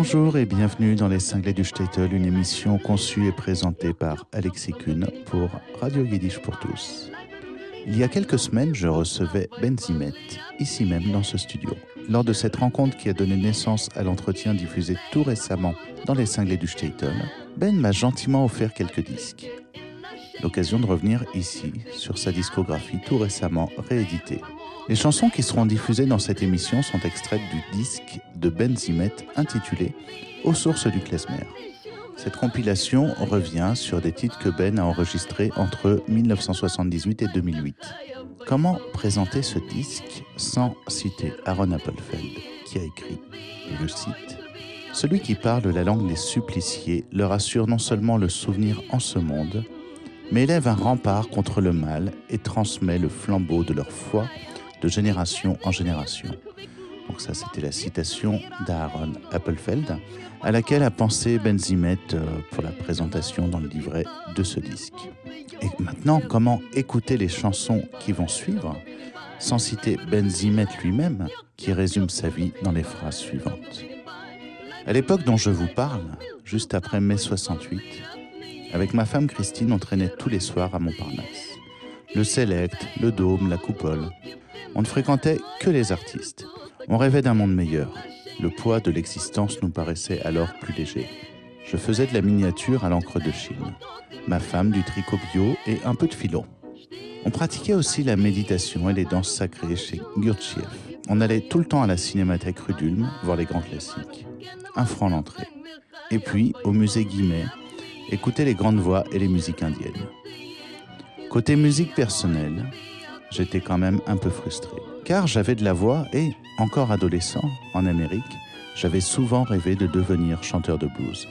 Bonjour et bienvenue dans Les Cinglés du Statel, une émission conçue et présentée par Alexis Kuhn pour Radio Yiddish pour tous. Il y a quelques semaines, je recevais Ben Zimet, ici même dans ce studio. Lors de cette rencontre qui a donné naissance à l'entretien diffusé tout récemment dans Les Cinglés du Statel, Ben m'a gentiment offert quelques disques. L'occasion de revenir ici sur sa discographie tout récemment rééditée. Les chansons qui seront diffusées dans cette émission sont extraites du disque de Ben Zimet intitulé Aux sources du klezmer. Cette compilation revient sur des titres que Ben a enregistrés entre 1978 et 2008. Comment présenter ce disque sans citer Aaron Appelfeld, qui a écrit, et je cite, Celui qui parle la langue des suppliciés leur assure non seulement le souvenir en ce monde, mais élève un rempart contre le mal et transmet le flambeau de leur foi de génération en génération. Donc ça, c'était la citation d'Aaron Appelfeld, à laquelle a pensé Benzimet euh, pour la présentation dans le livret de ce disque. Et maintenant, comment écouter les chansons qui vont suivre sans citer Benzimet lui-même, qui résume sa vie dans les phrases suivantes. À l'époque dont je vous parle, juste après mai 68, avec ma femme Christine, on traînait tous les soirs à Montparnasse. Le Select, le Dôme, la Coupole. On ne fréquentait que les artistes. On rêvait d'un monde meilleur. Le poids de l'existence nous paraissait alors plus léger. Je faisais de la miniature à l'encre de Chine. Ma femme du tricot bio et un peu de philo. On pratiquait aussi la méditation et les danses sacrées chez Gurdjieff. On allait tout le temps à la cinémathèque rue d'Ulm voir les grands classiques. Un franc l'entrée. Et puis, au musée Guimet, écouter les grandes voix et les musiques indiennes. Côté musique personnelle, j'étais quand même un peu frustré. Car j'avais de la voix et, encore adolescent, en Amérique, j'avais souvent rêvé de devenir chanteur de blues.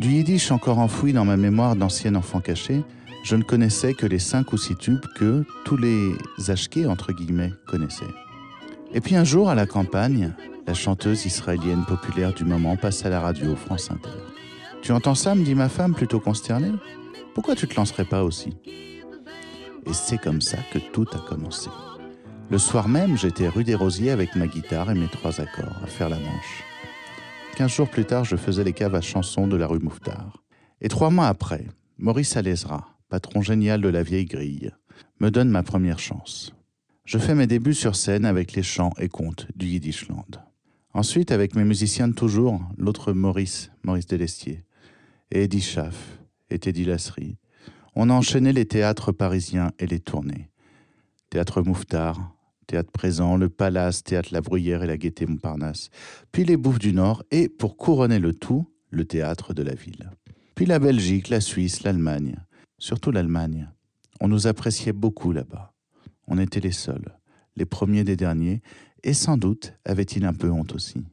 Du yiddish encore enfoui dans ma mémoire d'ancien enfant caché, je ne connaissais que les cinq ou six tubes que tous les ashkés, entre guillemets, connaissaient. Et puis un jour, à la campagne, la chanteuse israélienne populaire du moment passe à la radio France Inter. Tu entends ça? me dit ma femme, plutôt consternée. Pourquoi tu te lancerais pas aussi? Et c'est comme ça que tout a commencé. Le soir même, j'étais rue des Rosiers avec ma guitare et mes trois accords à faire la manche. Quinze jours plus tard, je faisais les caves à chansons de la rue Mouffetard. Et trois mois après, Maurice Alezra, patron génial de la vieille grille, me donne ma première chance. Je fais mes débuts sur scène avec les chants et contes du Yiddishland. Ensuite, avec mes musiciens de toujours, l'autre Maurice, Maurice Delestier, et Eddie Schaff et Teddy Lasserie, on a enchaîné les théâtres parisiens et les tournées. Théâtre Mouffetard, Théâtre Présent, le Palace, Théâtre La Bruyère et la Gaîté Montparnasse, puis les Bouffes du Nord et, pour couronner le tout, le Théâtre de la Ville. Puis la Belgique, la Suisse, l'Allemagne, surtout l'Allemagne. On nous appréciait beaucoup là-bas. On était les seuls, les premiers des derniers, et sans doute avait-il un peu honte aussi.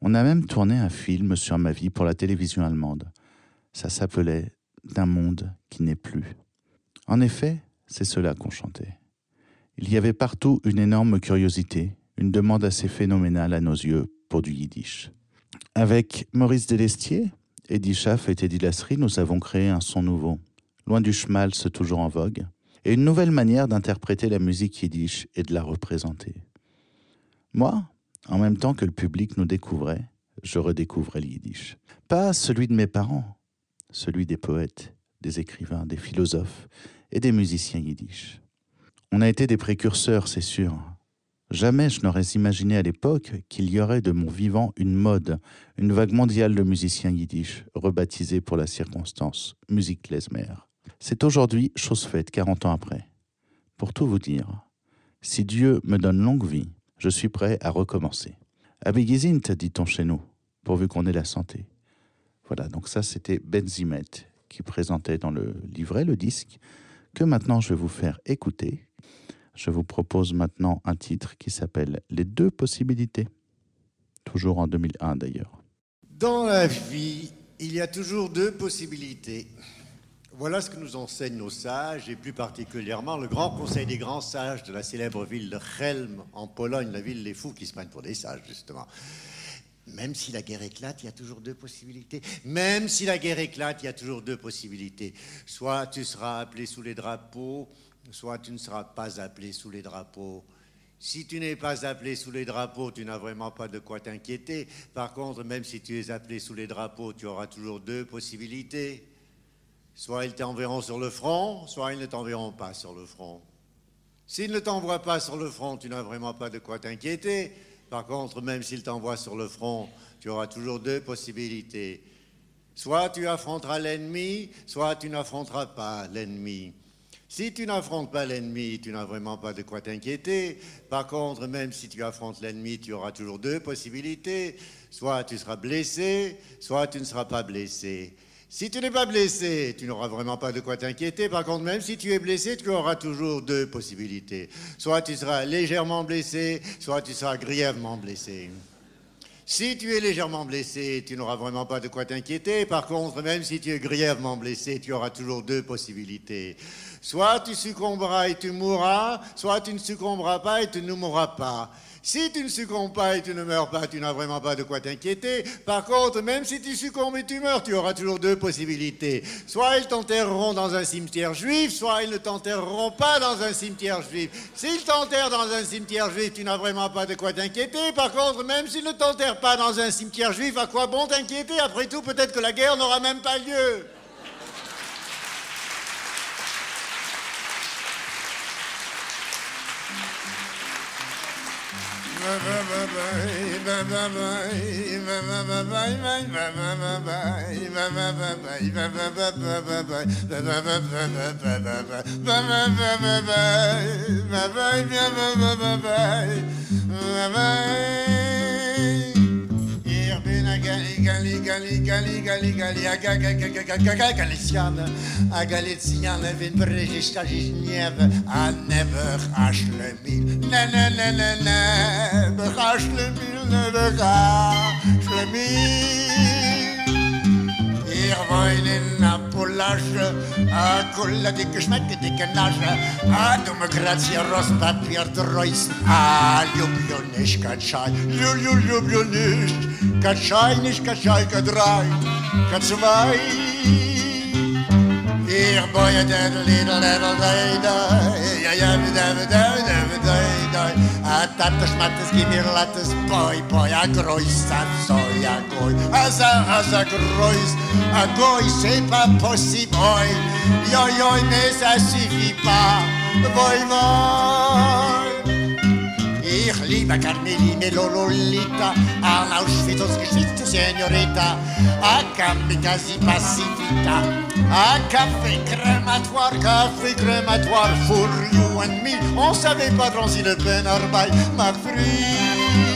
On a même tourné un film sur ma vie pour la télévision allemande. Ça s'appelait D'un monde qui n'est plus. En effet, c'est cela qu'on chantait. Il y avait partout une énorme curiosité, une demande assez phénoménale à nos yeux pour du yiddish. Avec Maurice Delestier, Eddie Schaff et Teddy Lasserie, nous avons créé un son nouveau, loin du schmaltz toujours en vogue, et une nouvelle manière d'interpréter la musique yiddish et de la représenter. Moi, en même temps que le public nous découvrait, je redécouvrais le yiddish. Pas celui de mes parents, celui des poètes, des écrivains, des philosophes et des musiciens yiddish. On a été des précurseurs, c'est sûr. Jamais je n'aurais imaginé à l'époque qu'il y aurait de mon vivant une mode, une vague mondiale de musiciens yiddish, rebaptisés pour la circonstance musique klezmer. C'est aujourd'hui chose faite, 40 ans après. Pour tout vous dire, si Dieu me donne longue vie, je suis prêt à recommencer. Abigizint, dit-on chez nous, pourvu qu'on ait la santé. Voilà, donc ça c'était Benzimet qui présentait dans le livret le disque que maintenant je vais vous faire écouter. Je vous propose maintenant un titre qui s'appelle Les deux possibilités. Toujours en 2001 d'ailleurs. Dans la vie, il y a toujours deux possibilités. Voilà ce que nous enseignent nos sages, et plus particulièrement le grand conseil des grands sages de la célèbre ville de Chelm, en Pologne, la ville des fous qui se prennent pour des sages, justement. Même si la guerre éclate, il y a toujours deux possibilités. Même si la guerre éclate, il y a toujours deux possibilités. Soit tu seras appelé sous les drapeaux, soit tu ne seras pas appelé sous les drapeaux. Si tu n'es pas appelé sous les drapeaux, tu n'as vraiment pas de quoi t'inquiéter. Par contre, même si tu es appelé sous les drapeaux, tu auras toujours deux possibilités. Soit ils t'enverront sur le front, soit ils ne t'enverront pas sur le front. S'ils ne t'envoient pas sur le front, tu n'as vraiment pas de quoi t'inquiéter. Par contre, même s'ils t'envoient sur le front, tu auras toujours deux possibilités. Soit tu affronteras l'ennemi, soit tu n'affronteras pas l'ennemi. Si tu n'affrontes pas l'ennemi, tu n'as vraiment pas de quoi t'inquiéter. Par contre, même si tu affrontes l'ennemi, tu auras toujours deux possibilités. Soit tu seras blessé, soit tu ne seras pas blessé. Si tu n'es pas blessé, tu n'auras vraiment pas de quoi t'inquiéter. Par contre, même si tu es blessé, tu auras toujours deux possibilités. Soit tu seras légèrement blessé, soit tu seras grièvement blessé. Si tu es légèrement blessé, tu n'auras vraiment pas de quoi t'inquiéter. Par contre, même si tu es grièvement blessé, tu auras toujours deux possibilités. Soit tu succomberas et tu mourras, soit tu ne succomberas pas et tu ne mourras pas. Si tu ne succombes pas et tu ne meurs pas, tu n'as vraiment pas de quoi t'inquiéter. Par contre, même si tu succombes et tu meurs, tu auras toujours deux possibilités. Soit ils t'enterreront dans un cimetière juif, soit ils ne t'enterreront pas dans un cimetière juif. S'ils t'enterrent dans un cimetière juif, tu n'as vraiment pas de quoi t'inquiéter. Par contre, même s'ils ne t'enterrent pas dans un cimetière juif, à quoi bon t'inquiéter? Après tout, peut-être que la guerre n'aura même pas lieu. Bye-bye gali gali gali gali gali a Galician a Galician vin brežista žizniev a never hašle mil ne ne ne ne ne hašle mil ne hašle Wir wollen in der Polasche, a Kulla, die Geschmäcke, dicke Nasche, a Demokratie, Rostad, wir dreus, a Ljubljö nicht, kein Schei, Ljubljö, Ljubljö nicht, kein Schei, nicht, kein Schei, kein Drei, kein Zwei. Wir wollen in der Lidl, in der Lidl, in der Lidl, in der Lidl, in der Lidl, in der Lidl, in der Lidl, in der Lidl, in der Lidl, in der Lidl, in der Lidl, in der Lidl, in der Lidl, in der Lidl a tatas er matas gi mir latas boy boy a grois a soy a goy. A za a za grois a goy se pa posi boy. Yo yo ne sa si fi pa boy boy. Boy boy. Ich liebe Carmeline Lololita, an Auschwitz Geschichte Senorita, a Kamikaze Pacifita, a café crématoire, café crématoire for you and me. On savait pas trop si le peine arbeit mag free.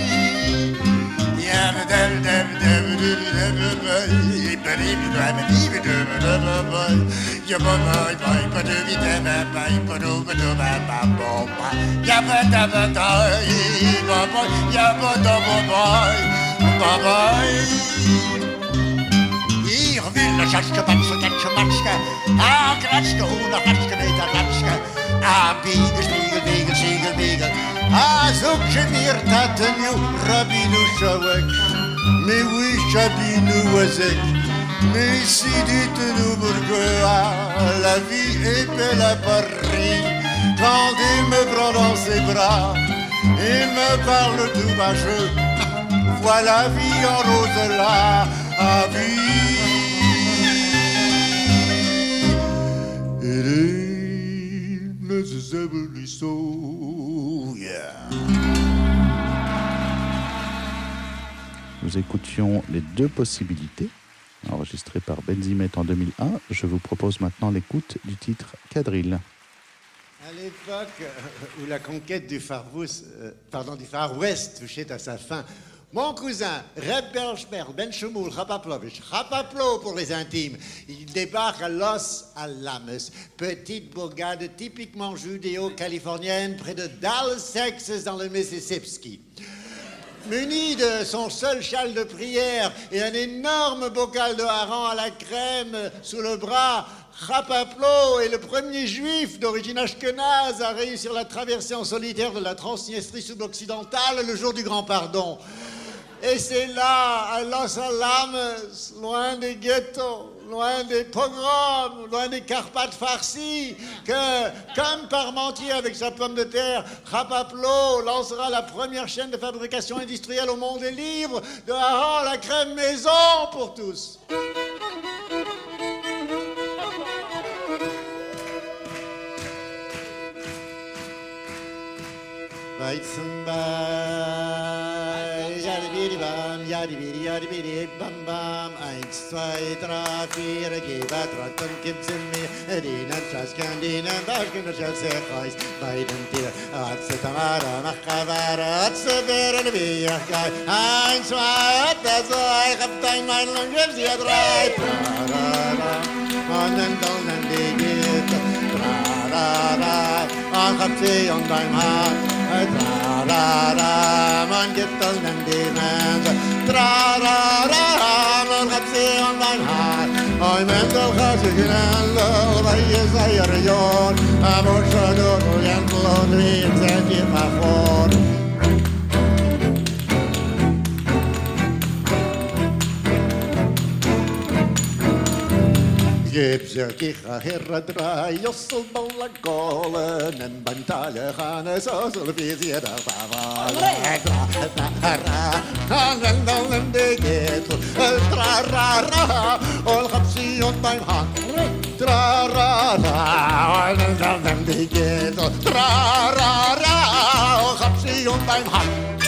Am Biegel, Spiegel, Spiegel, Spiegel, Spiegel. A Zuckche, mir, Tatenju, Rabinu, Schauek, mais oui, Chabinu, Wazek, mais si dites-nous pourquoi la vie est belle à Paris, quand il me prend dans ses bras, il me parle tout bacheux, vois la vie en rose là, à vie. Nous écoutions les deux possibilités, enregistrées par Benzimet en 2001. Je vous propose maintenant l'écoute du titre Quadrille. À l'époque où la conquête du Far West, euh, pardon, du Far West touchait à sa fin, mon cousin Reb Bershberg, Ben Shemoul, Rapaplovich, Rapaplo pour les intimes, il débarque à Los Alamos, petite bourgade typiquement judéo-californienne près de Dallas, Texas, dans le Mississippi. Muni de son seul châle de prière et un énorme bocal de hareng à la crème sous le bras, Rapaplo est le premier juif d'origine ashkénaze à réussir la traversée en solitaire de la Transnistrie sud-occidentale le jour du Grand Pardon. Et c'est là, à Los Alamos, loin des ghettos, loin des pogroms, loin des Carpates farcies, que, comme Parmentier avec sa pomme de terre, Rapaplo lancera la première chaîne de fabrication industrielle au monde des livres, de la crème maison pour tous. Yadibiri bam, yadibiri, yadibiri, bam, bam. Eins, zwei, drei, vier, Geber, Trottum, gib sie mir. Dienen, Schaskan, dienen, Barken, Schals, Kreuz. Bei dem Tier, Atze, Tamara, Machavar, Atze, Beren, Biachkai. Eins, zwei, Atze, zwei, hab dein Mein, gib sie drei. Trarara, Onnen, die Gitter. Hab sie und dein Haar. Traraman gibt das Mendelmann, Traraman hat sie an dein Haar. Oi Mendel hat sie genannt, oder ihr sei ihr Jörn, aber schon nur Oriental und wir sind immer. Gebzerkicha herradra, jossel balla golen, en bantale gaan zo zullen we zeer afvallen. En dan een dikke, tra ra ra, ol gapsi on mijn hand. Tra ra ra, en dan een dikke, tra ra ra, ol gapsi on mijn hand.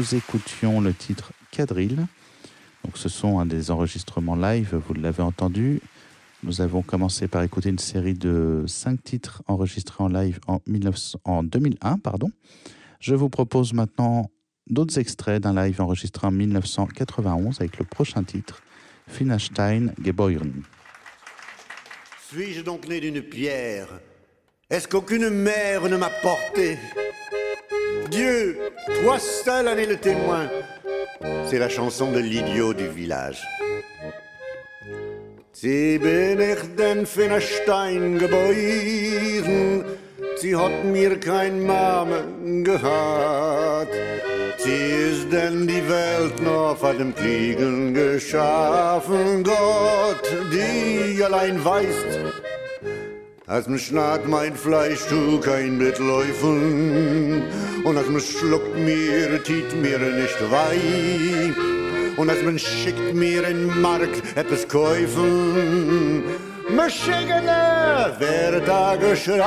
Nous écoutions le titre Quadrille donc ce sont un des enregistrements live, vous l'avez entendu. Nous avons commencé par écouter une série de cinq titres enregistrés en live en, 2001. Pardon. Je vous propose maintenant d'autres extraits d'un live enregistré en 1991 avec le prochain titre, Finnerstein Geboren. Suis-je donc né d'une pierre? Est-ce qu'aucune mère ne m'a porté? Dieu, toi seul en es le témoin. C'est la chanson de l'idiot du village. Sie bin ich denn für ein Stein geboren, sie hat mir kein Mame gehabt. Sie ist denn die Welt noch vor dem Kriegen geschaffen, Gott, die allein weißt, als mich schnarrt mein Fleisch tu kein Mitläufen und als mich schluckt mir, tiet mir nicht wei. Und als mich schickt mir in Mark etwas kaufen, mich schickene wer da geschrei.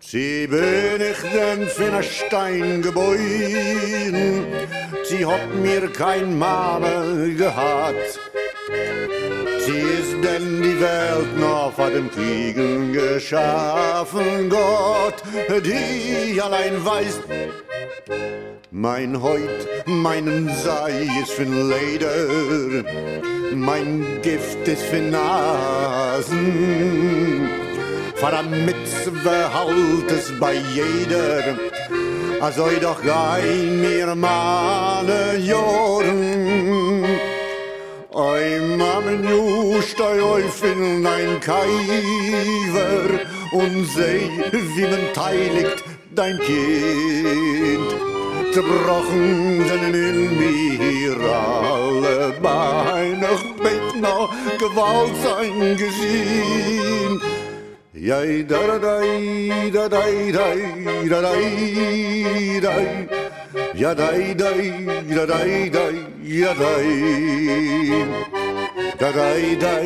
Sie bin ich denn für ein Stein geboren, sie hat mir kein Mame gehabt. Sie ist denn die Welt noch vor dem Kriegen geschaffen, Gott, die allein weiß, mein Heut, meinen Sei ist für Leder, mein Gift ist für Nasen. Vor der Mitzwe halt es bei jeder, also doch gein mir meine Joren. Oi, Mammen, ju stei auf in ein Kaiver und seh, wie man teiligt dein Kind. Zerbrochen sind in mir alle Beine, bet noch Gewalt sein gesehen. Yay da da da da da da da da da Yadai dai, yadai yadai. Da da da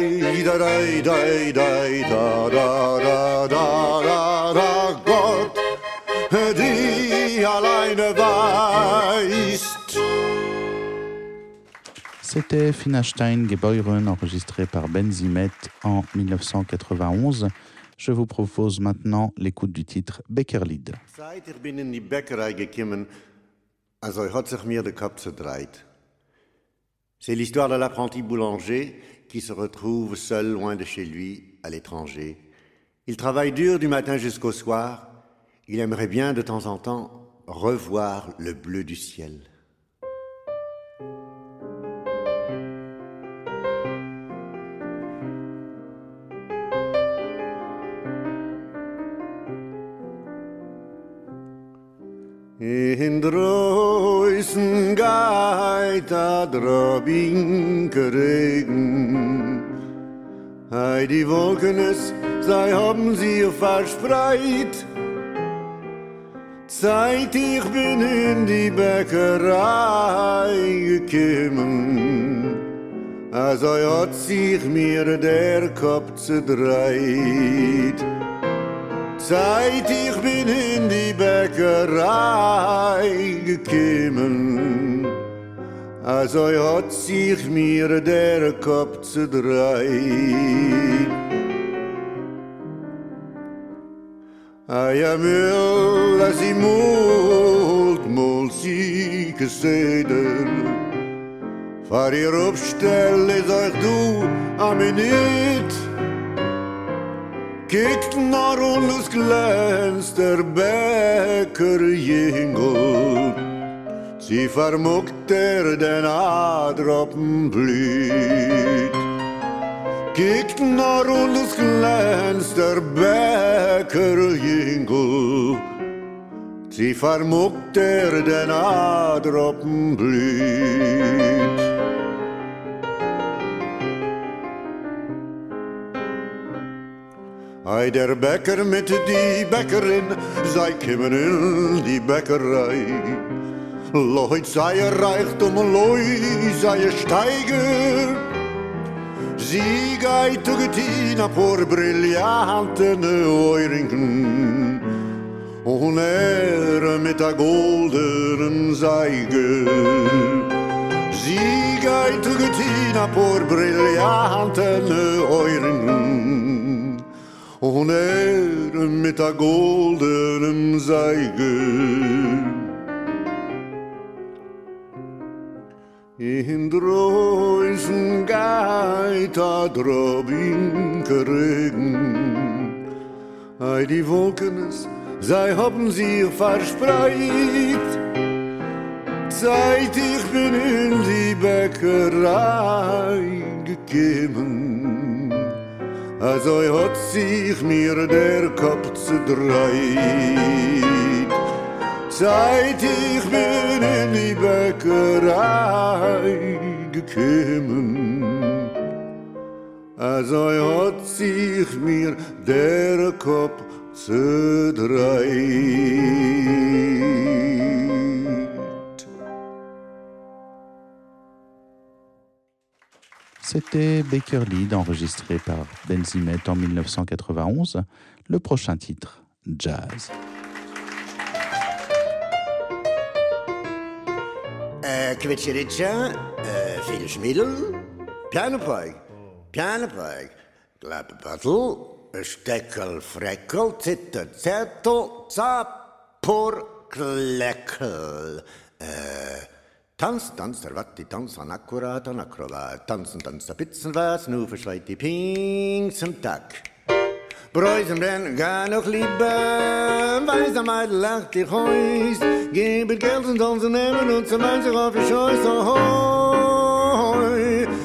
da da da C'était Finnerstein Gebeuren enregistré par Ben Zimet en 1991. Je vous propose maintenant l'écoute du titre Beckerlied. Seit zerdreht. C'est l'histoire de l'apprenti boulanger qui se retrouve seul loin de chez lui, à l'étranger. Il travaille dur du matin jusqu'au soir. Il aimerait bien de temps en temps revoir le bleu du ciel. Geht a drobinke Regen. Ei, die Wolken es, sei haben sie verspreit. Seit ich bin in die Bäckerei gekommen, also hat sich mir der Kopf zerdreht. Seit ich bin in die Bäckerei gekommen, Also hat sich mir der Kopf zu dreit. I am ill as i mult, mult sich seder. Far ihr aufstelle, sag du, am i nit. Kickt nor und es glänzt der Bäcker jingelt. Sie vermuckt er den Adroppen blüht. Kijkt naar ons glänst der Bäcker jingel. Sie vermuckt er den Adroppen blüht. Ei, der Bäcker mit die Bäckerin, sei kommen in die Bäckerei. Leut sei er Reichtum, Loi sei er Steiger. Sie geht ugetin a por brillanten Euringen. Und er mit a goldenen Seige. Sie geht ugetin a por brillanten Euringen. Und er mit a goldenen Seige. in droisen geit a drob in kregen ei die Wolkenes, sei hoben sie verspreit. Seit ich bin in die bäckerei gekommen. Also hat sich mir der Kopf zu dreit. C'était Baker Lead enregistré par Benzimet en 1991. Le prochain titre, Jazz. Eh, Kvitsjeritja, Filsmiddel, eh, Pianopøy, Pianopøy, Glappepattel, Stekkelfrekkel, Tittetettel, Zaporklekkel. Eh, tans, dans, servatti, dans, han akkurat, an akrobat, dansen, dansa, pitsen, væs, nu forsveit i pingsen, takk. Bräusem denn gar noch lieber, weiß am Eidl lacht dich heus, gebet Geld und Tanzen nehmen und zum sich auf die Scheuß, ohoi.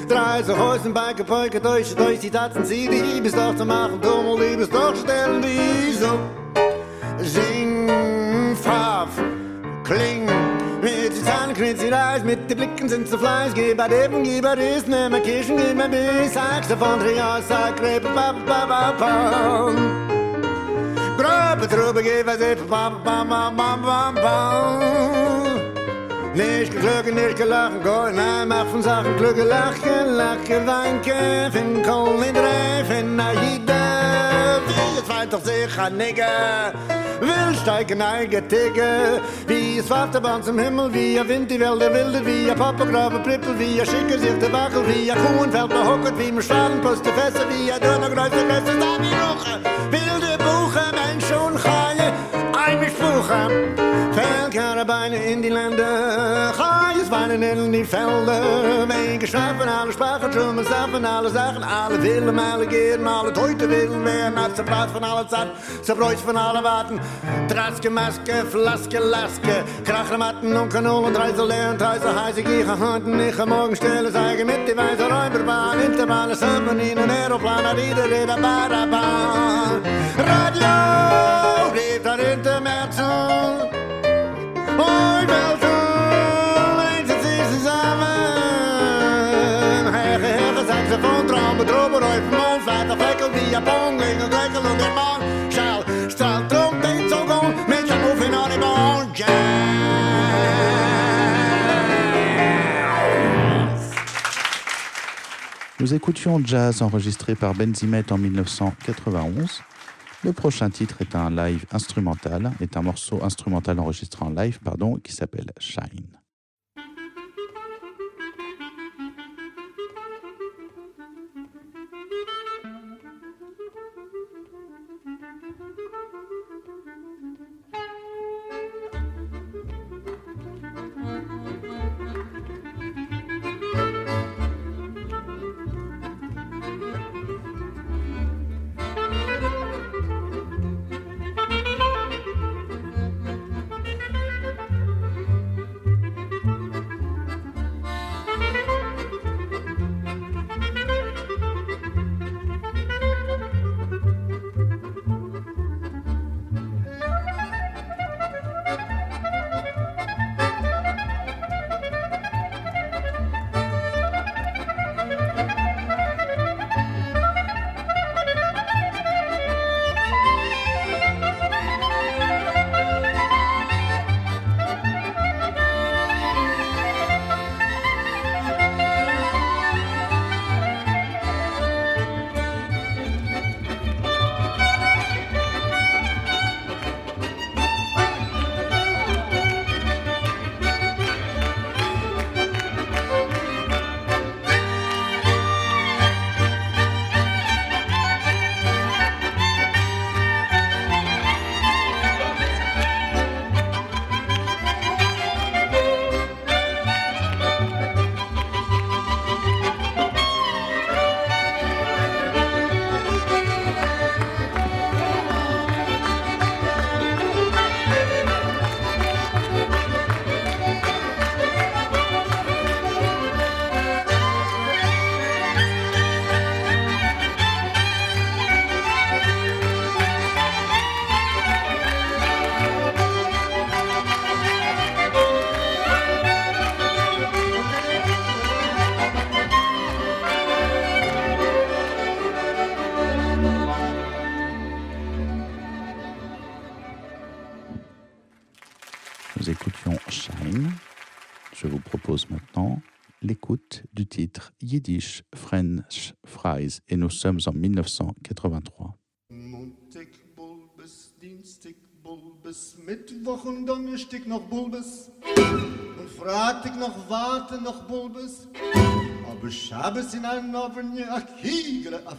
Drei so Häusen, Beike, Peuke, Deutsche, Deutsch, die Tatzen, sie liebes doch zu machen, Dummel, liebes doch stellen, wie so. Sing, Pfaff, Kling, crazy Reis mit den Blicken sind so Fleisch. Geh bei dem, geh bei Riss, nimm ein Kirschen, geh mir bis. Sag's davon, Trias, sag, ba ba ba. pa, pa. Grobe Trube, geh bei ba ba ba ba. pa, pa, pa. Nicht geglücken, nicht gelachen, gehen nein, mach von Sachen Glücke, lachen, lachen, wanken, finden Kohl in Drei, finden Aid feind doch sich a nigger. Will steigen ein Getigge, Wie es warte der Bahn zum Himmel Wie er wind die Welt der Wilde Wie er Papa grabe Prippel Wie er schicker sich der Wachel Wie er Kuhn fällt mal hockert Wie man strahlen post der Fässer Wie er Döner greift der Messer Da wie Ruche Wilde Buche Mensch und Chaya ein Bespuche. Velkarabeinen in die Länder, Gaius weinen in die Felder. Wegen schnappen alle Sprachen, Trummen, Saffen, alle Sachen, alle willen, alle gehen, alle Teute willen werden, als ze praat van alle Zeit, ze brood van alle Warten. Traske, Maske, Flaske, Laske, Krachen, Matten und Kanonen, Dreisel, Lehren, Dreisel, Heise, Gieche, Handen, ich morgen stelle, sage mit die weiße Räuberbahn, Interbahn, Sammen, in ein Aeroplan, Rieder, Rieder, Barabahn. Radio, Nous écoutions Jazz enregistré par Benzimet en 1991. Le prochain titre est un live instrumental, est un morceau instrumental enregistré en live, pardon, qui s'appelle Shine. Yiddish French Fries et nous sommes en 1983. Montag Bulbes, Dienstag Bulbes, Mittwoch und noch Bulbes. Und Freitag noch Warten noch Bulbes. Aber Schabes in einem Oven, ja, Kiegele, a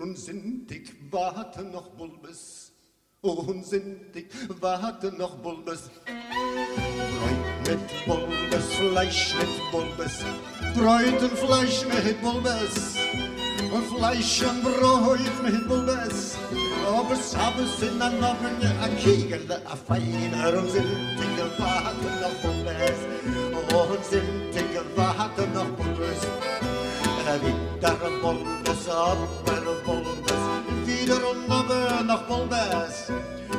und warten noch Bulbes. Und sindig warten noch Bulbes. Bräut mit Bulbes, Fleisch mit Bulbes. Bräut und Fleisch mit Bulbes. Und Fleisch und Brot mit Bulbes. Aber Sabes in ein Oven, a Kiegele, a feiner und sindig warten noch Bulbes. Und sindig warten noch Bulbes. Wieder Bulbes, aber Bulbes. Wieder und aber noch Bulbes.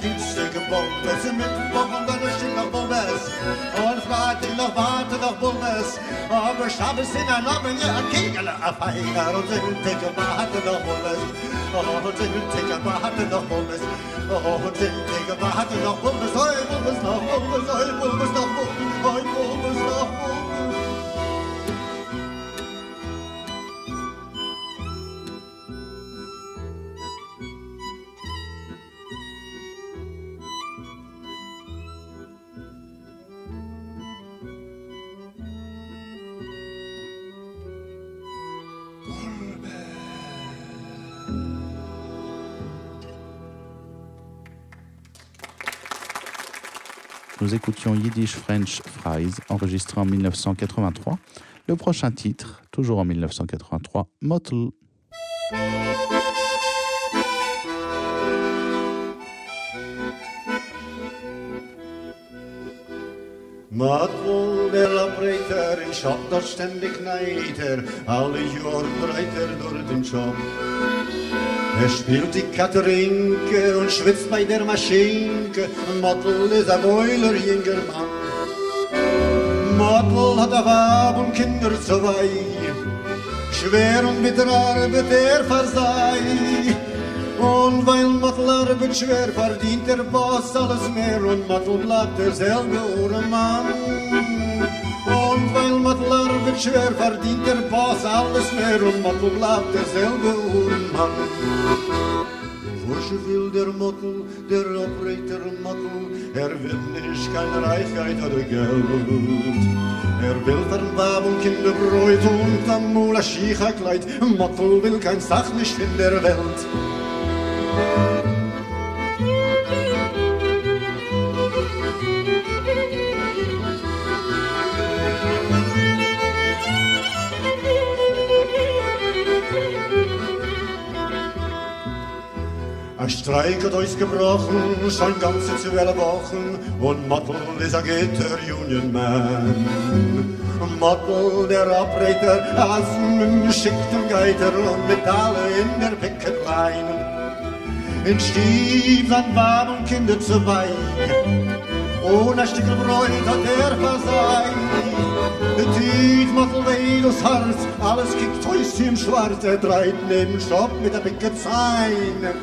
Dienststücke Pommes, im Mittwoch und Donnerstück noch Pommes, und Freitag noch Warte noch Pommes, aber Schabes in der Nommenge an Kegele, a Feiger und Sintecke Warte noch Pommes, und Sintecke Warte noch Pommes, und Sintecke Warte noch Pommes, oi Pommes noch Pommes, oi Pommes noch Pommes, oi Pommes. Nous écoutions Yiddish French Fries, enregistré en 1983. Le prochain titre, toujours en 1983, Motel. In Shop, dort ständig neiter, breiter. Er spielt die Katerinke und schwitzt bei der Maschinke, Mattel ist ein Boiler, jünger Mann. Mattel hat ein Wab und Kinder zwei, schwer und bitter Arbeit er versei. Und weil Mattel arbeit schwer, verdient der Boss alles mehr und Mattel bleibt derselbe Uhrenmann. Mattel arbeit schwer, verdient der Boss alles mehr und Mattel bleibt derselbe Uhrenmann. Wursche will der Mattel, der Operator Mattel, er will nicht kein Reichheit oder Geld. Er will Verbab und Kinderbräut und am Mula Schicha-Kleid, Mattel will kein Sach nicht in der Welt. Streik hat euch gebrochen, schon ganze zwölf Wochen, und Mottl ist ein Gitter Union Man. Mottl, der Abreiter, als ein geschickter Geiter und Metalle in der Picketline. In Stief an Wab und Kinder zu weinen, ohne ein Stück Bräut hat er versagt. Tiet Mottl Velos Herz, alles kickt heus im Schwarz, er dreit neben Stopp mit der Picketzeine.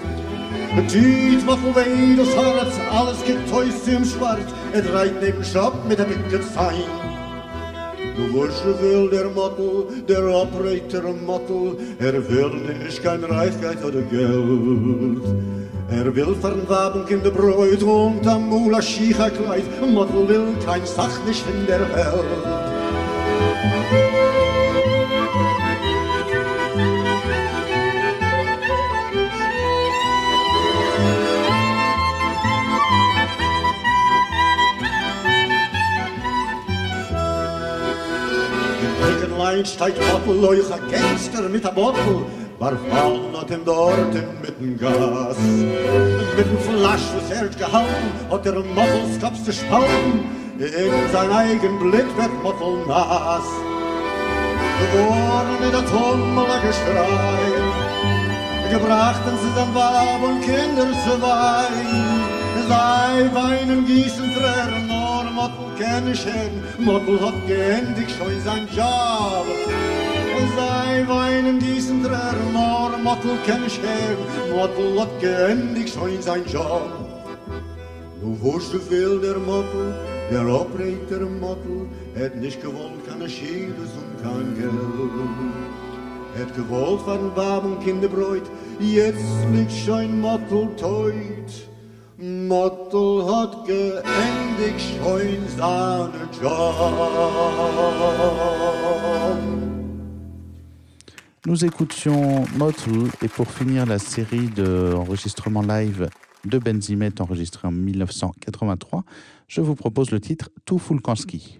Tiet Mottl Velos Herz, alles heus im Schwarz, er dreit neben Stopp mit der Picketzeine. Du Wursche will der Mottl, der Operator Mottl, er will nicht kein Reichkeit oder Geld. Er will verwaben Kinderbräut und am Mula Schicha-Kleid, Mottl will kein Sach nicht in der Welt. Brückenlein steigt Mottl, euch ein Gangster mit a Bottle, war fallen hat ihm dort mit dem Gas. Mit dem Flasch, was er hat gehalten, hat er Mottls Kopf zu spalten, in sein eigen Blit wird Mottl nass. Geboren in der Tummel Geschrei, gebrachten sie dann Wab und Kinder zu weinen, sei weinen, gießen Tränen, nur Mottl kenne ich hin, Mottl hat geendigt schon sein Job. Sei weinen, gießen Tränen, nur Mottl kenne ich hin, Mottl hat geendigt schon sein Job. Nu wusste viel der Mottl, der Operator Mottl, het nicht gewollt keine Schiedes und kein Geld. Het gewollt von Waben Kinderbräut, jetzt liegt schon Mottl teut. Nous écoutions Motul et pour finir la série d'enregistrements live de Benzimet enregistré en 1983, je vous propose le titre Tout Fulkanski.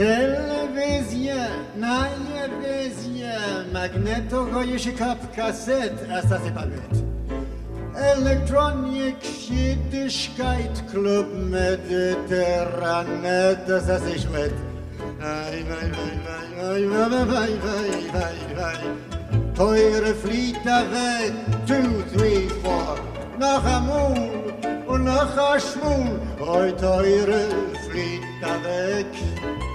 טלוויזיה, ניירוויזיה, מגנטו גויש קאפ קסט, אז זה פגט. Elektronik, Jiddischkeit, Club, Mediterrane, das ist ich mit. Teure Flietere, two, three, four. Noch amul und noch a schmul, oi teure weg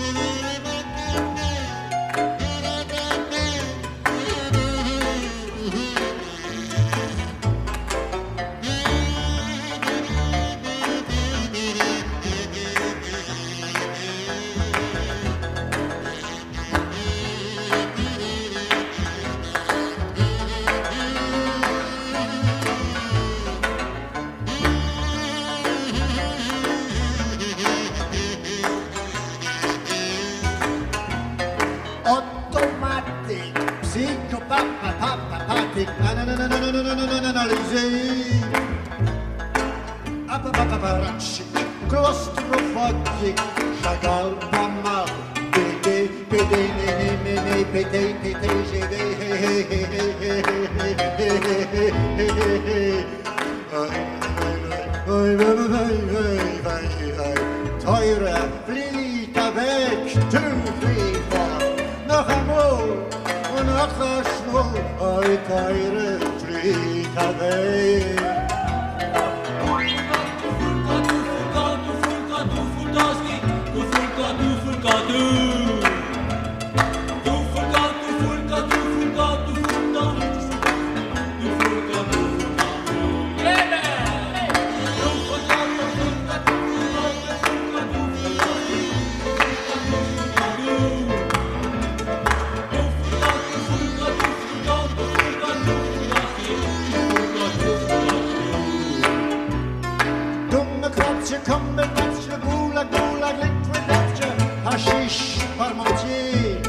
Música hashish, parmentier.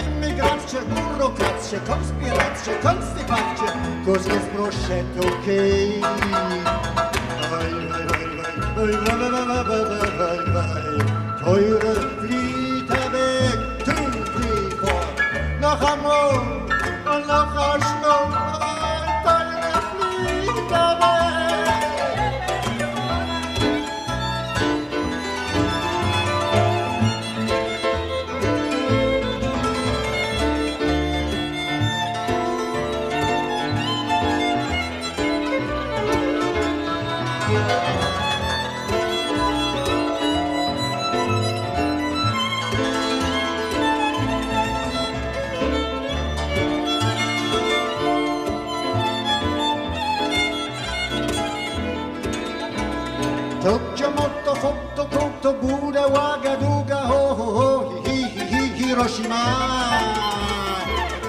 Immigrantcie, górnokracie, konspiracje, konstypacje, cause jest proszę to okej. Oj, oj, oj, oj, oj, no oj, on, Amor und nach Aschnau とブダワガドガホホホヒヒヒヒ広島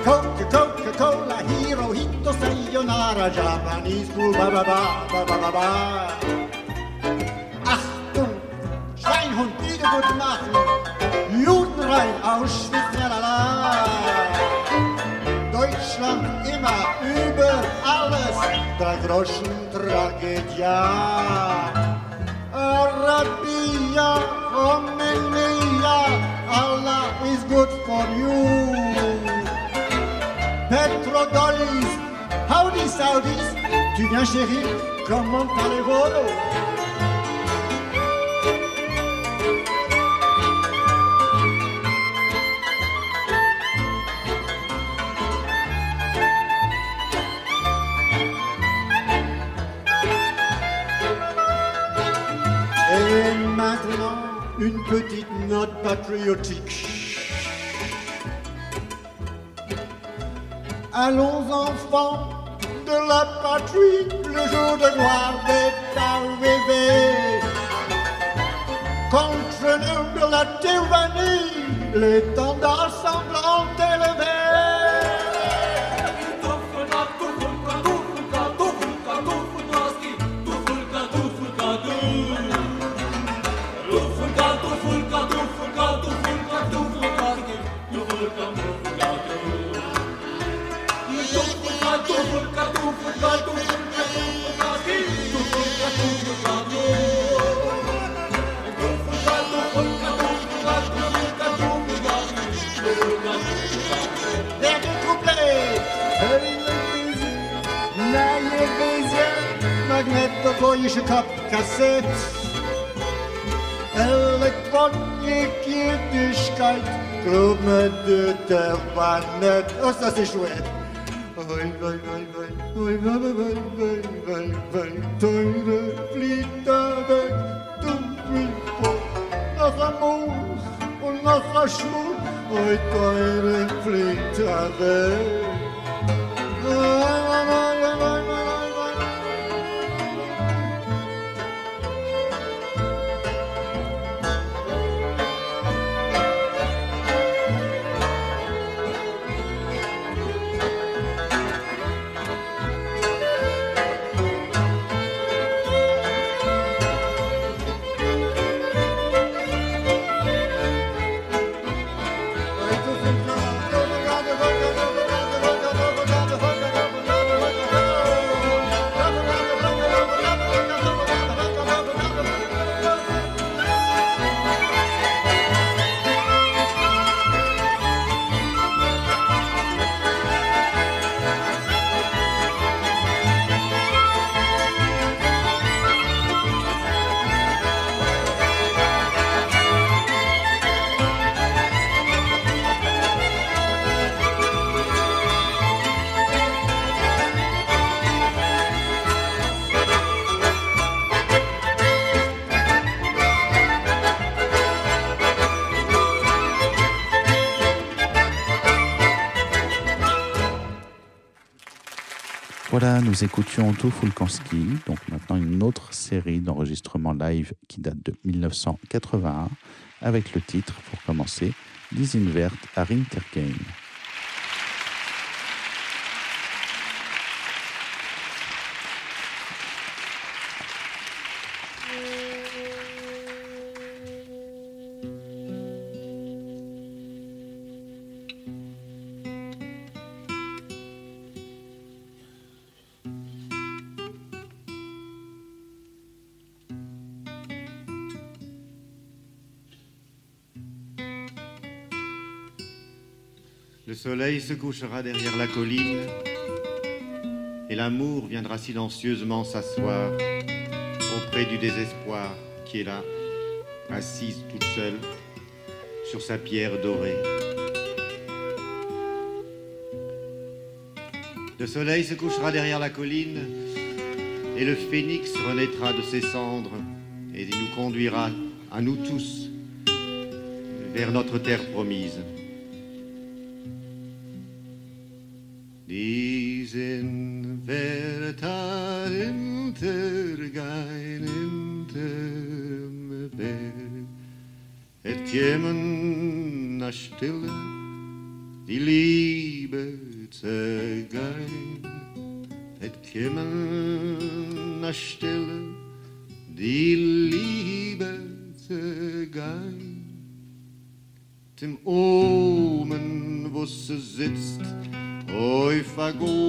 コッカコッカコーラヒーローヒットさよならジャパニーズクバババババババアストンシュワインホンビードゴッドマフンユンラインアウシュビツララ Deutschland immer über alles, drei Groschen Tragedia. For you. Petrodollies, howdy Saudis, tu viens chérie, comment allez-vous? Et maintenant, une petite note patriotique. Allons enfants de la patrie, le jour de gloire est arrivé. Contre nous de la tyrannie, l'étendard elektronische Kassett. Elektronikgültigkeit, Gruppe das ist, Oi, oi, oi, oi. Noi vei, vei, vei, vei, vei, teure Flitter weg, Dunkelpot, nachher Moos und nachher Schmutz, Oi, teure Flitter weg. Nous écoutions tout Fulkanski, donc maintenant une autre série d'enregistrements live qui date de 1981, avec le titre, pour commencer, Disinvert à Rinterkein. Le soleil se couchera derrière la colline et l'amour viendra silencieusement s'asseoir auprès du désespoir qui est là, assise toute seule sur sa pierre dorée. Le soleil se couchera derrière la colline et le phénix renaîtra de ses cendres et il nous conduira à nous tous vers notre terre promise. Et kiemen na stille die Liebe zergein Et kiemen na stille die Liebe zergein Dem Omen, wo sie sitzt auf vergoldenem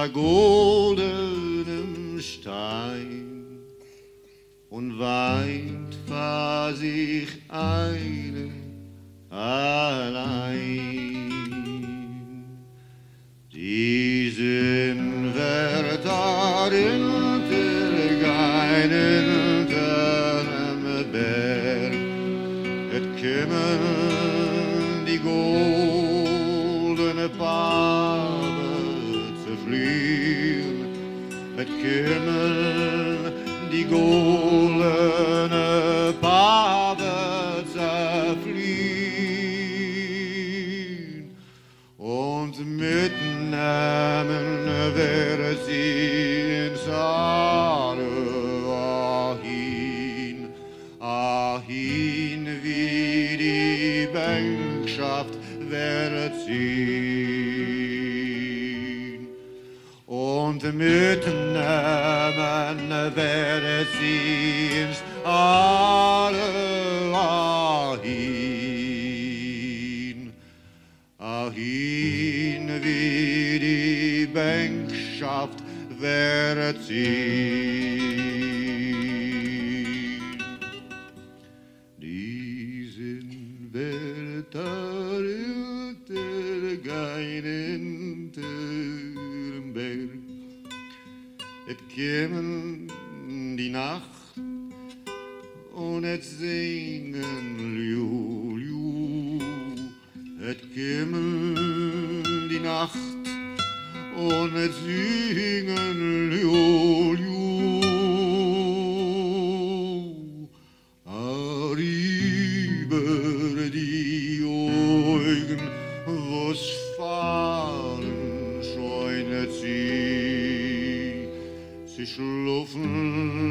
war goldenen Stein und weint war sich eine allein. Diesen wird er in der Geinen unter dem Berg, et kümmern die Gold. bekümmern die golene Paden. that it seems all of all wie die Bänkschaft wäret sie. Diesen Wetter ilter geinen Türmberg, et kämen het zingen liu, liu. Het kimmen die nacht und het zingen liu, liu. Arriber die Augen, was fahren, scheuen sie, sie schlafen.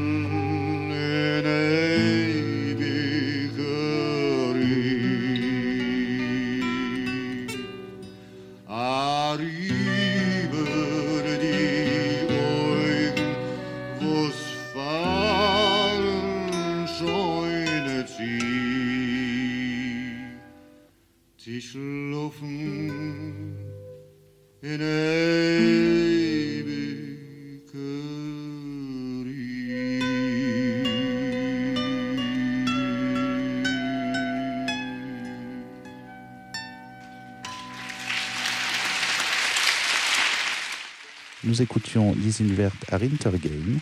Nous écoutions Lisinvert à Rintergame.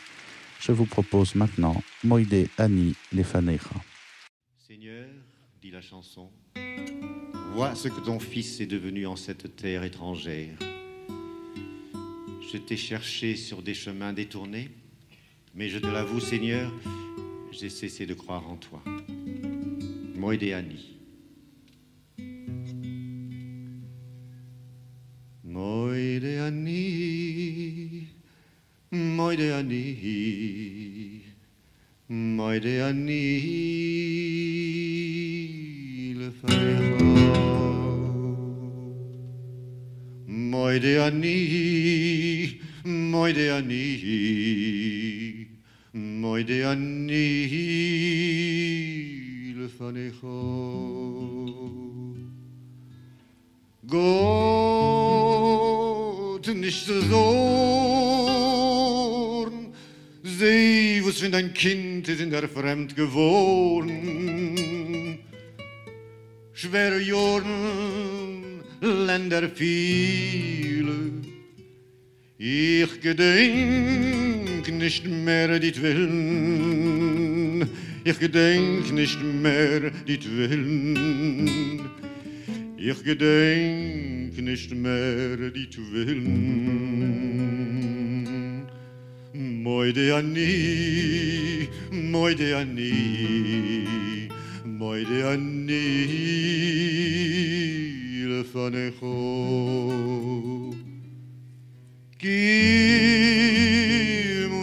Je vous propose maintenant Moide Annie Lefanecha. Seigneur, dit la chanson, vois ce que ton fils est devenu en cette terre étrangère. Je t'ai cherché sur des chemins détournés, mais je te l'avoue, Seigneur, j'ai cessé de croire en toi. Moïdéani. Moïdéani, de Annie, mai de Annie le fera. Moi de Annie, moi de Annie, moi de Annie le fanecho. Gott, nicht so für dein Kind ist in der Fremd geboren. Schwere Jorn, Länder viele, ich gedenk nicht mehr dit Willen, ich gedenk nicht mehr dit Willen. Ich gedenk nicht mehr die Willen. Moide Anni, Moide Anni, Moide Anni, le fanecho. Kim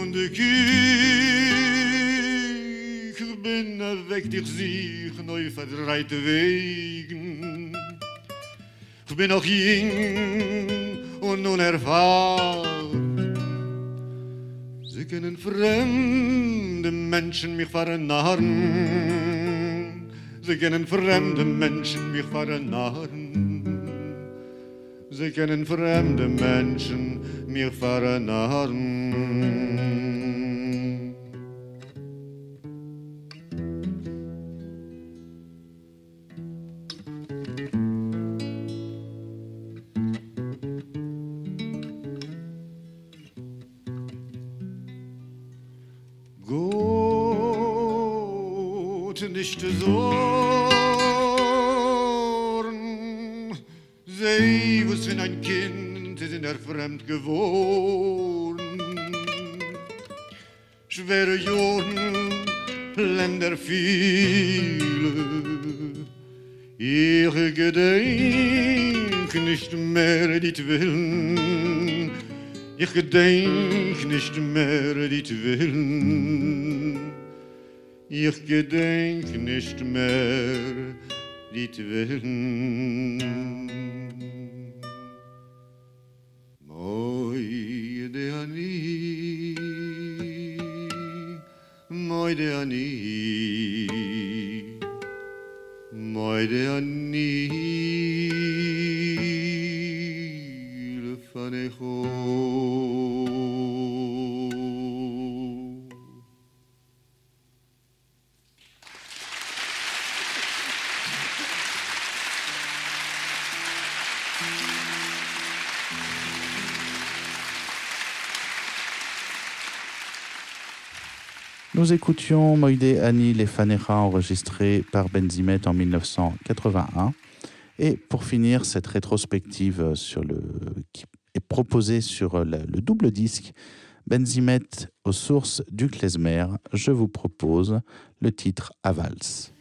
und Kik, ich bin weg dich sich neu verdreite Wegen. Ich bin noch jung und unerfahren. Sie können fremde Menschen mich vernarren. Sie können fremde Menschen mich vernarren. Sie können fremde Menschen mich vernarren. Nicht sorgen, seh, was ein Kind sie sind er fremd geworden. Schwere Jungen, Länder viele, ich gedenk nicht mehr die Willen, ich gedenk nicht mehr die Willen, ich gedenk nicht mehr die Willen. Moi de ani, moi de ani, moi de ani, le Nous écoutions Moïde Annie Les Fanera enregistré par Benzimet en 1981. Et pour finir cette rétrospective qui est proposée sur le, le double disque Benzimet aux sources du klezmer, je vous propose le titre Avals.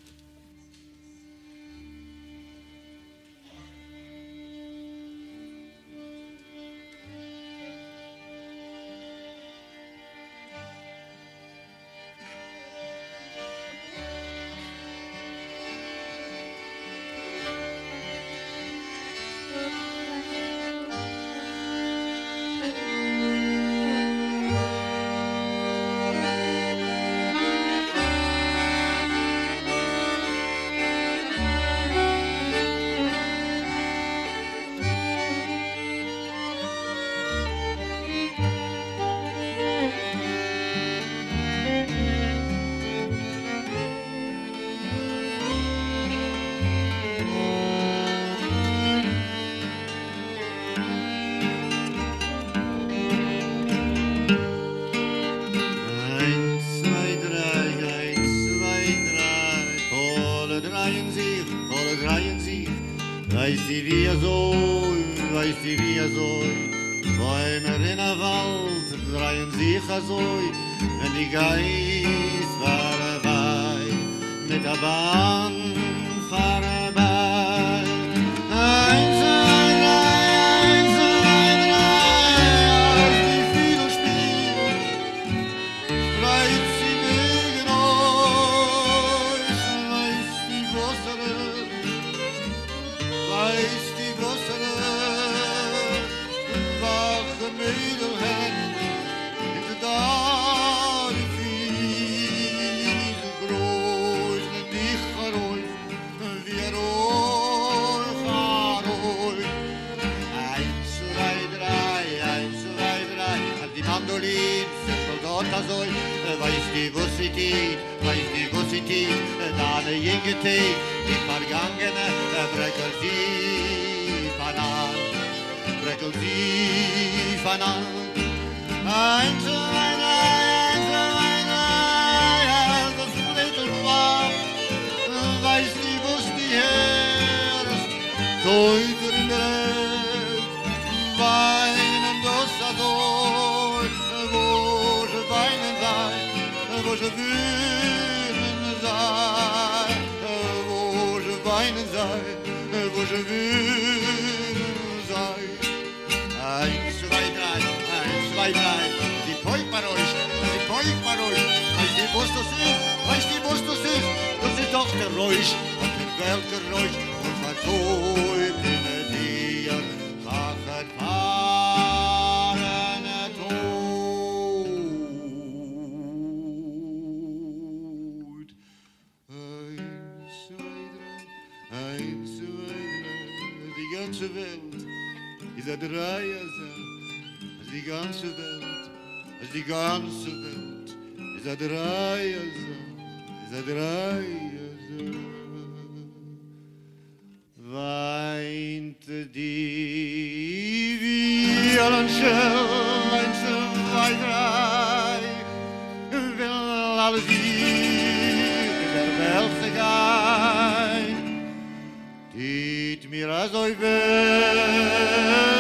die vergangene brekel die banaan, brekel die banaan. Ein kleiner, ein kleiner, das Blättelblatt, weiß nicht, was die Herz, Teufel in der Welt, weinen das Adon, wo sie weinen wo sie. Wo sie wühlen sei. Eins, zwei, drei, eins, zwei, drei, die Polparoisch, die Polparoisch, weißt du, was das ist, weißt du, was das ist, das ist doch der Räusch, und der Weltgeräusch, und vertäubt in der Tier, fachet fahrene der Dreier sind, als die ganze Welt, als die ganze Welt, ist der Dreier sind, ist der Dreier sind. Weint die Violonschell, ein, zwei, drei, will alles hier der Welt sein. Dit mir azoy vel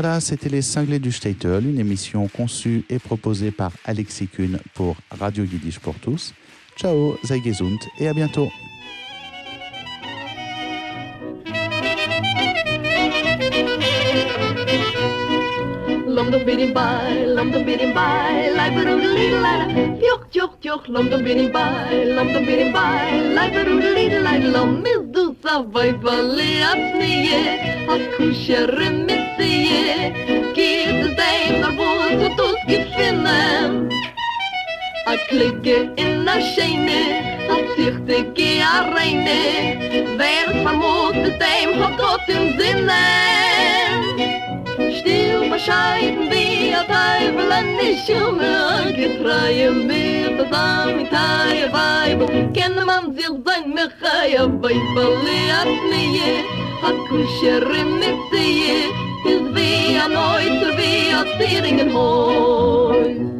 Voilà, c'était les cinglés du Statel, une émission conçue et proposée par Alexis Kuhn pour Radio Yiddish pour tous. Ciao, sei et à bientôt. glicke in a scheine, hat sich te gehe a wer vermutet dem hat Gott im Sinne. Still bescheiden wie a Teufel an die getreuen wir mir zusammen mit Haie Weibo, kenne man sich sein Mechaia Weibeli at nie, hat Kuschere mit dir, ist wie a Neuter, wie a Zieringen Heus.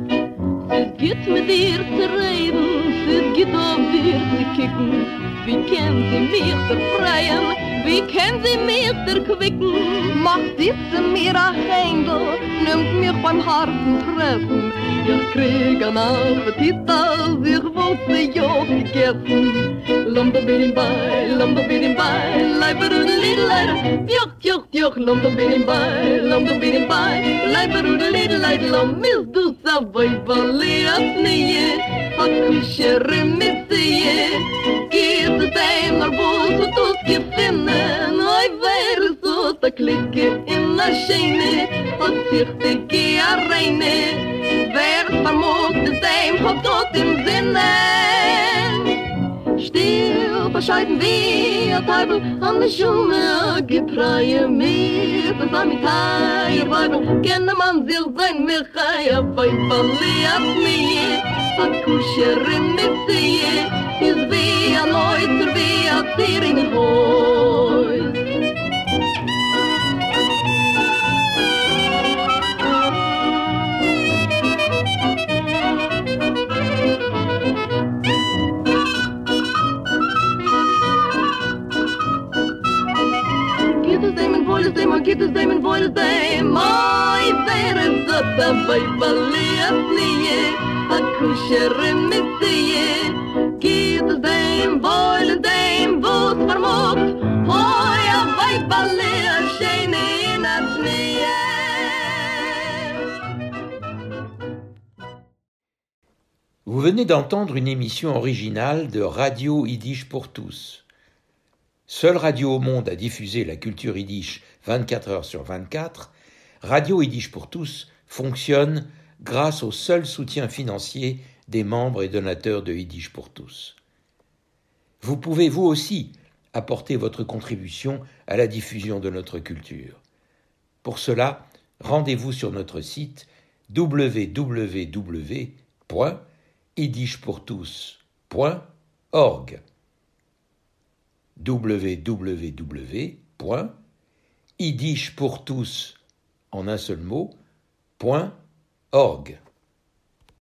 Es geht mit dir zu reden Es geht auf dir zu kicken. Wie kennt sie mich befreien? Wie kennt sie mich erquicken Macht sitze mir a Händel Nimmt mich beim harten Treffen wir kriegen appetit als ich wollte Job gegessen. Lomba bilim bei, lomba bilim bei, leiber und lidleider, joch, joch, joch, lomba bilim bei, lomba bilim bei, leiber und lidleider, lom mis du savoi valiat nie, hat je. mitzie, gibt dem maar bus und us gefinnen, oi wer so ta klicke in de scheine, hat sich reine, vermog de zeim hob tot im sinne. Stil verscheiden wir, a Teibel an de Schumme gepreie mir. Bis am Teil Weibel kenne man sich sein mir chaya bei verliert mir. An kusher mit sie is wie a Leuter wie a Tier in Hoh Vous venez d'entendre une émission originale de Radio Yiddish pour tous. Seule radio au monde à diffuser la culture yiddish 24 heures sur 24, Radio Yiddish pour tous fonctionne grâce au seul soutien financier des membres et donateurs de Yiddish pour tous. Vous pouvez vous aussi apporter votre contribution à la diffusion de notre culture. Pour cela, rendez-vous sur notre site www.yiddishpourtous.org www.yiddishpourtous en un seul mot, point org.